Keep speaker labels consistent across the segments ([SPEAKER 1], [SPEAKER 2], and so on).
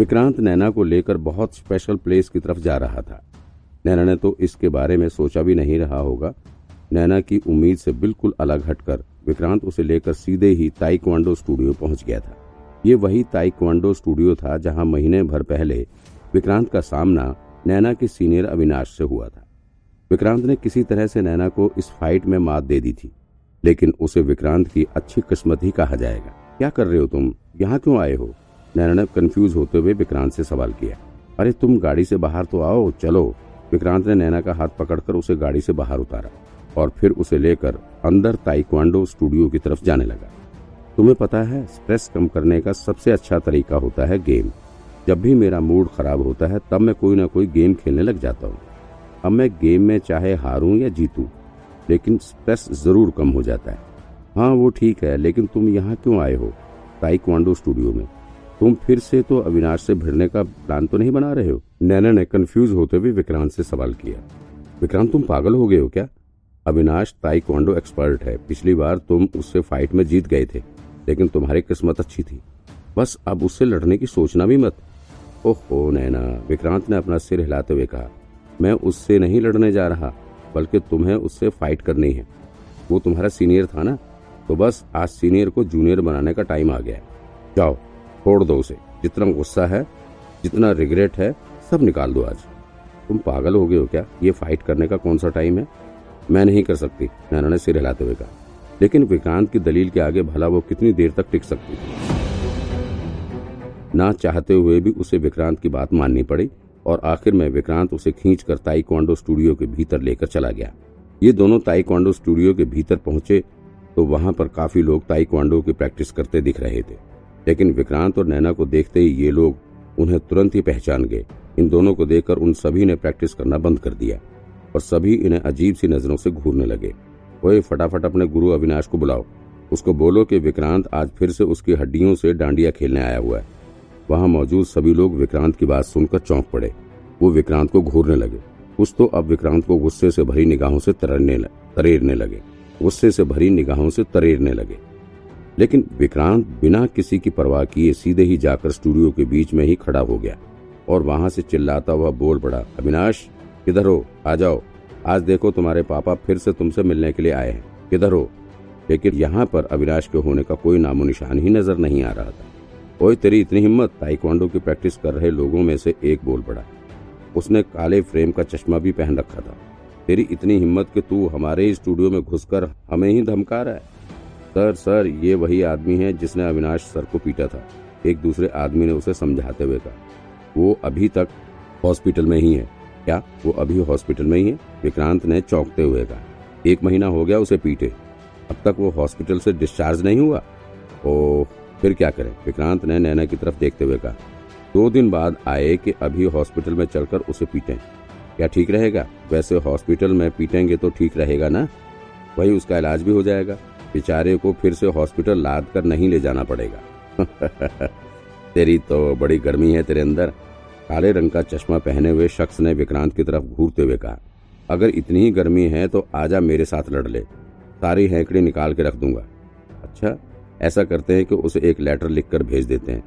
[SPEAKER 1] विक्रांत नैना को लेकर बहुत स्पेशल प्लेस की तरफ़ जा रहा था। नैना ने तो इसके बारे में सोचा भी नहीं रहा होगा। नैना की उम्मीद से बिल्कुल अलग हटकर विक्रांत उसे लेकर सीधे ही ताइक्वांडो स्टूडियो पहुँच गया था। ये वही ताइक्वांडो स्टूडियो था जहाँ महीने भर पहले विक्रांत का सामना नैना के सीनियर अविनाश से हुआ था। विक्रांत ने किसी तरह से नैना को इस फाइट में मात दे दी थी, लेकिन उसे विक्रांत की अच्छी किस्मत ही कहा जाएगा। क्या कर रहे हो तुम? यहाँ क्यों आए हो? नैना ने कंफ्यूज होते हुए विक्रांत से सवाल किया। अरे, तुम गाड़ी से बाहर तो आओ, चलो। विक्रांत ने नैना का हाथ पकड़कर उसे गाड़ी से बाहर उतारा और फिर उसे लेकर अंदर ताइक्वांडो स्टूडियो की तरफ़ जाने लगा। तुम्हें पता है स्ट्रेस कम करने का सबसे अच्छा तरीका होता है गेम। जब भी मेरा मूड खराब होता है, तब मैं कोई ना कोई गेम खेलने लग जाता हूँ। अब मैं गेम में चाहे हारूं या जीतूं, लेकिन स्ट्रेस ज़रूर कम हो जाता है। हाँ वो ठीक है, लेकिन तुम यहाँ क्यों आए हो? ताइक्वांडो स्टूडियो में। तुम फिर से तो अविनाश से भिड़ने का प्लान तो नहीं बना रहे हो? नैना ने कंफ्यूज होते हुए विक्रांत से सवाल किया। विक्रांत, तुम पागल हो गए हो क्या? अविनाश ताइक्वांडो एक्सपर्ट है। पिछली बार तुम उससे फाइट में जीत गए थे, लेकिन तुम्हारी किस्मत अच्छी थी। बस अब उससे लड़ने की सोचना भी मत। ओहो, नैना, विक्रांत ने अपना सिर हिलाते हुए कहा, मैं उससे नहीं लड़ने जा रहा, बल्कि तुम्हें उससे फाइट करनी है। वो तुम्हारा सीनियर था ना? तो बस आज सीनियर को जूनियर बनाने का टाइम आ गया जाओ छोड़ दो उसे। जितना गुस्सा है, जितना रिग्रेट है, सब निकाल दो आज। तुम पागल हो गए हो क्या? ये फाइट करने का कौन सा टाइम है? मैं नहीं कर सकती, नैना ने सिर हिलाते हुए कहा। लेकिन विक्रांत की दलील के आगे भला वो कितनी देर तक टिक सकती? ना चाहते हुए भी उसे विक्रांत की बात माननी पड़ी और आखिर में विक्रांत उसे खींच कर ताइक्वांडो स्टूडियो के भीतर लेकर चला गया। ये दोनों ताइक्वांडो स्टूडियो के भीतर पहुँचे तो वहाँ पर काफ़ी लोग ताइक्वांडो की प्रैक्टिस करते दिख रहे थे। लेकिन विक्रांत और नैना को देखते ही ये लोग उन्हें तुरंत ही पहचान गए। इन दोनों को देखकर उन सभी ने प्रैक्टिस करना बंद कर दिया और सभी इन्हें अजीब सी नज़रों से घूरने लगे। वही फटाफट अपने गुरु अविनाश को बुलाओ। उसको बोलो कि विक्रांत आज फिर से उसकी हड्डियों से डांडिया खेलने आया हुआ है। वहाँ मौजूद सभी लोग विक्रांत की बात सुनकर चौंक पड़े। वो विक्रांत को घूरने लगे। कुछ तो अब विक्रांत को गुस्से से भरी निगाहों से तरने तरेरने लगे। गुस्से से भरी निगाहों से तरेरने लगे। लेकिन विक्रांत बिना किसी की परवाह किए सीधे ही जाकर स्टूडियो के बीच में ही खड़ा हो गया और वहाँ से चिल्लाता हुआ बोल पड़ा, अविनाश, किधर हो? आ जाओ। आज देखो तुम्हारे पापा फिर से तुमसे मिलने के लिए आए हैं। किधर हो? लेकिन यहाँ पर अविनाश के होने का कोई नामो निशान ही नज़र नहीं आ रहा था। ओए तेरी इतनी हिम्मत, ताइक्वांडो की प्रैक्टिस कर रहे लोगों में से एक, बोल पड़ा। उसने काले फ्रेम का चश्मा भी पहन रखा था। तेरी इतनी हिम्मत कि तू हमारे ही स्टूडियो में घुसकर हमें ही धमका रहा है। सर सर, ये वही आदमी है जिसने अविनाश सर को पीटा था। एक दूसरे आदमी ने उसे समझाते हुए कहा, वो अभी तक हॉस्पिटल में ही है। क्या? वो अभी हॉस्पिटल में ही है? विक्रांत ने चौंकते हुए कहा, एक महीना हो गया उसे पीटे। अब तक वो हॉस्पिटल से डिस्चार्ज नहीं हुआ? ओ फिर क्या करें? विक्रांत ने नैना की तरफ़ देखते हुए कहा, दो दिन बाद आए कि अभी हॉस्पिटल में चलकर उसे पीटें। क्या ठीक रहेगा? वैसे हॉस्पिटल में पीटेंगे तो ठीक रहेगा ना? वही उसका इलाज भी हो जाएगा। बेचारे को फिर से हॉस्पिटल लाद कर नहीं ले जाना पड़ेगा। तेरी तो बड़ी गर्मी है तेरे अंदर। काले रंग का चश्मा पहने हुए शख्स ने विक्रांत की तरफ़ घूरते हुए कहा, अगर इतनी ही गर्मी है तो आजा मेरे साथ लड़ ले। सारी हैंकड़ी निकाल के रख दूँगा। अच्छा ऐसा करते हैं कि उसे एक लेटर लिखकर भेज देते हैं,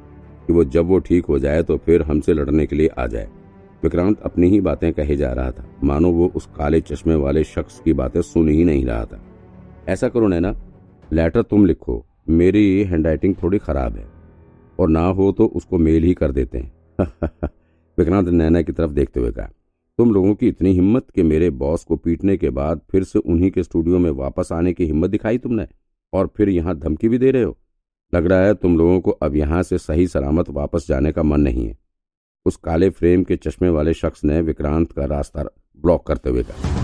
[SPEAKER 1] कि वो जब वो ठीक हो जाए तो फिर हमसे लड़ने के लिए आ जाए। विक्रांत अपनी ही बातें कहे जा रहा था। मानो वो उस काले चश्मे वाले शख्स की बातें सुन ही नहीं रहा था। ऐसा करो नैना लेटर तुम लिखो। मेरी हैंडराइटिंग थोड़ी खराब है। और ना हो तो उसको मेल ही कर देते हैं। विक्रांत नैना की तरफ़ देखते हुए कहा, तुम लोगों की इतनी हिम्मत कि मेरे बॉस को पीटने के बाद फिर से उन्हीं के स्टूडियो में वापस आने की हिम्मत दिखाई तुमने और फिर यहाँ धमकी भी दे रहे हो? लग रहा है तुम लोगों को अब यहाँ से सही सलामत वापस जाने का मन नहीं है। उस काले फ्रेम के चश्मे वाले शख्स ने विक्रांत का रास्ता ब्लॉक करते हुए कहा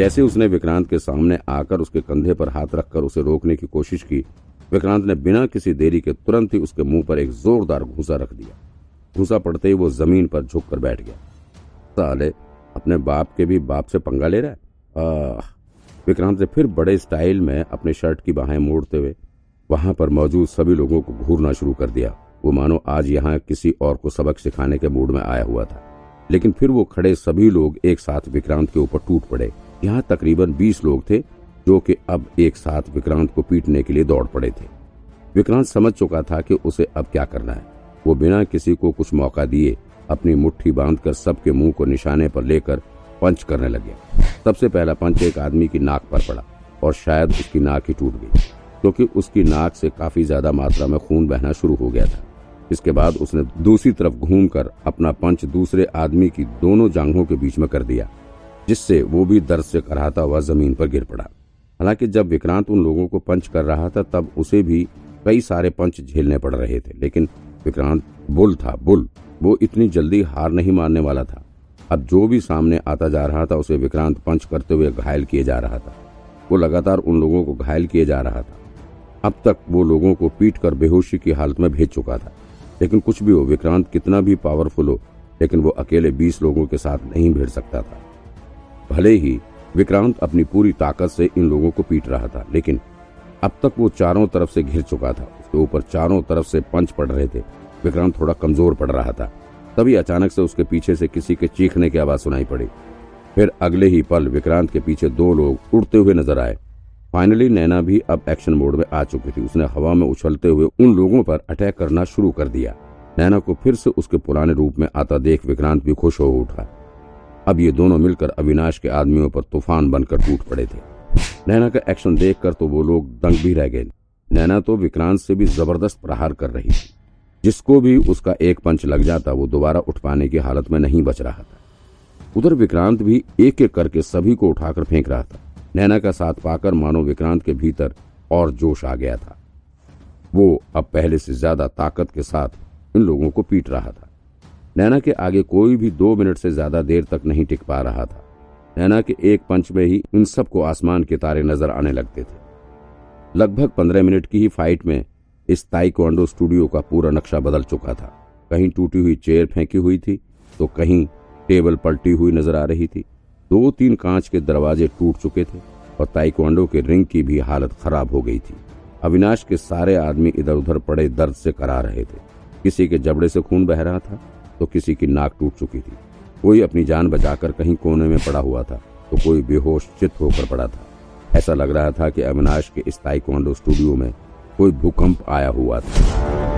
[SPEAKER 1] जैसे उसने विक्रांत के सामने आकर उसके कंधे पर हाथ रखकर उसे रोकने की कोशिश की, विक्रांत ने बिना किसी देरी के तुरंत ही उसके मुँह पर एक जोरदार घूसा रख दिया। घूसा पड़ते ही वो ज़मीन पर झुक कर बैठ गया। साले, अपने बाप के भी बाप से पंगा ले रहा है? विक्रांत ने फिर बड़े स्टाइल में अपने शर्ट की बाहें मोड़ते हुए वहाँ पर मौजूद सभी लोगों को घूरना शुरू कर दिया। वो मानो आज यहाँ किसी और को सबक सिखाने के मूड में आया हुआ था। लेकिन फिर वो खड़े सभी लोग एक साथ विक्रांत के ऊपर टूट पड़े। यहाँ तकरीबन बीस लोग थे, जो कि अब एक साथ विक्रांत को पीटने के लिए दौड़ पड़े थे। विक्रांत समझ चुका था कि उसे अब क्या करना है। वो बिना किसी को कुछ मौका दिए अपनी मुट्ठी बांधकर सबके मुँह को निशाने पर लेकर पंच करने लगे। सबसे पहला पंच एक आदमी की नाक पर पड़ा और शायद उसकी नाक ही टूट गई, क्योंकि उसकी नाक से काफ़ी ज़्यादा मात्रा में खून बहना शुरू हो गया था। इसके बाद उसने दूसरी तरफ़ घूमकर अपना पंच दूसरे आदमी की दोनों जांघों के बीच में कर दिया। जिससे वो भी दर्द से कराहता हुआ ज़मीन पर गिर पड़ा। हालाँकि जब विक्रांत उन लोगों को पंच कर रहा था, तब उसे भी कई सारे पंच झेलने पड़ रहे थे, लेकिन विक्रांत बुल था, बुल। वो इतनी जल्दी हार नहीं मानने वाला था। अब जो भी सामने आता जा रहा था, उसे विक्रांत पंच करते हुए घायल किए जा रहा था। वो लगातार उन लोगों को घायल किए जा रहा था। अब तक वो लोगों को पीट कर बेहोशी की हालत में भेज चुका था। लेकिन कुछ भी हो, विक्रांत कितना भी पावरफुल हो, लेकिन वो अकेले बीस लोगों के साथ नहीं भिड़ सकता था। भले ही विक्रांत अपनी पूरी ताकत से इन लोगों को पीट रहा था, लेकिन अब तक वो चारों तरफ़ से घिर चुका था। उसके ऊपर चारों तरफ़ से पंच पड़ रहे थे। विक्रांत थोड़ा कमज़ोर पड़ रहा था। तभी अचानक से उसके पीछे से किसी के चीखने की आवाज़ सुनाई पड़ी। फिर अगले ही पल विक्रांत के पीछे दो लोग उड़ते हुए नज़र आए। फाइनली नैना भी अब एक्शन मोड में आ चुकी थी। उसने हवा में उछलते हुए उन लोगों पर अटैक करना शुरू कर दिया। नैना को फिर से उसके पुराने रूप में आता देख विक्रांत भी खुश हो उठा। अब ये दोनों मिलकर अविनाश के आदमियों पर तूफ़ान बनकर टूट पड़े थे। नैना का एक्शन देखकर तो वो लोग दंग भी रह गए। नैना तो विक्रांत से भी ज़बरदस्त प्रहार कर रही थी। जिसको भी उसका एक पंच लग जाता, वो दोबारा उठ पाने की हालत में नहीं बच रहा था। उधर विक्रांत भी एक एक करके सभी को उठाकर फेंक रहा था। नैना का साथ पाकर मानो विक्रांत के भीतर और जोश आ गया था। वो अब पहले से ज़्यादा ताकत के साथ इन लोगों को पीट रहा था। नैना के आगे कोई भी दो मिनट से ज़्यादा देर तक नहीं टिक पा रहा था। नैना के एक पंच में ही इन सबको आसमान के तारे नज़र आने लगते थे। लगभग पंद्रह मिनट की ही फाइट में इस ताइक्वांडो स्टूडियो का पूरा नक्शा बदल चुका था। कहीं टूटी हुई चेयर फेंकी हुई थी तो कहीं टेबल पलटी हुई नज़र आ रही थी। दो तीन कांच के दरवाजे टूट चुके थे और ताइक्वांडो के रिंग की भी हालत खराब हो गई थी। अविनाश के सारे आदमी इधर उधर पड़े दर्द से करा रहे थे। किसी के जबड़े से खून बह रहा था तो किसी की नाक टूट चुकी थी। कोई अपनी जान बचाकर कहीं कोने में पड़ा हुआ था तो कोई बेहोश चित होकर पड़ा था। ऐसा लग रहा था कि अविनाश के इस ताइक्वांडो स्टूडियो में कोई भूकंप आया हुआ था।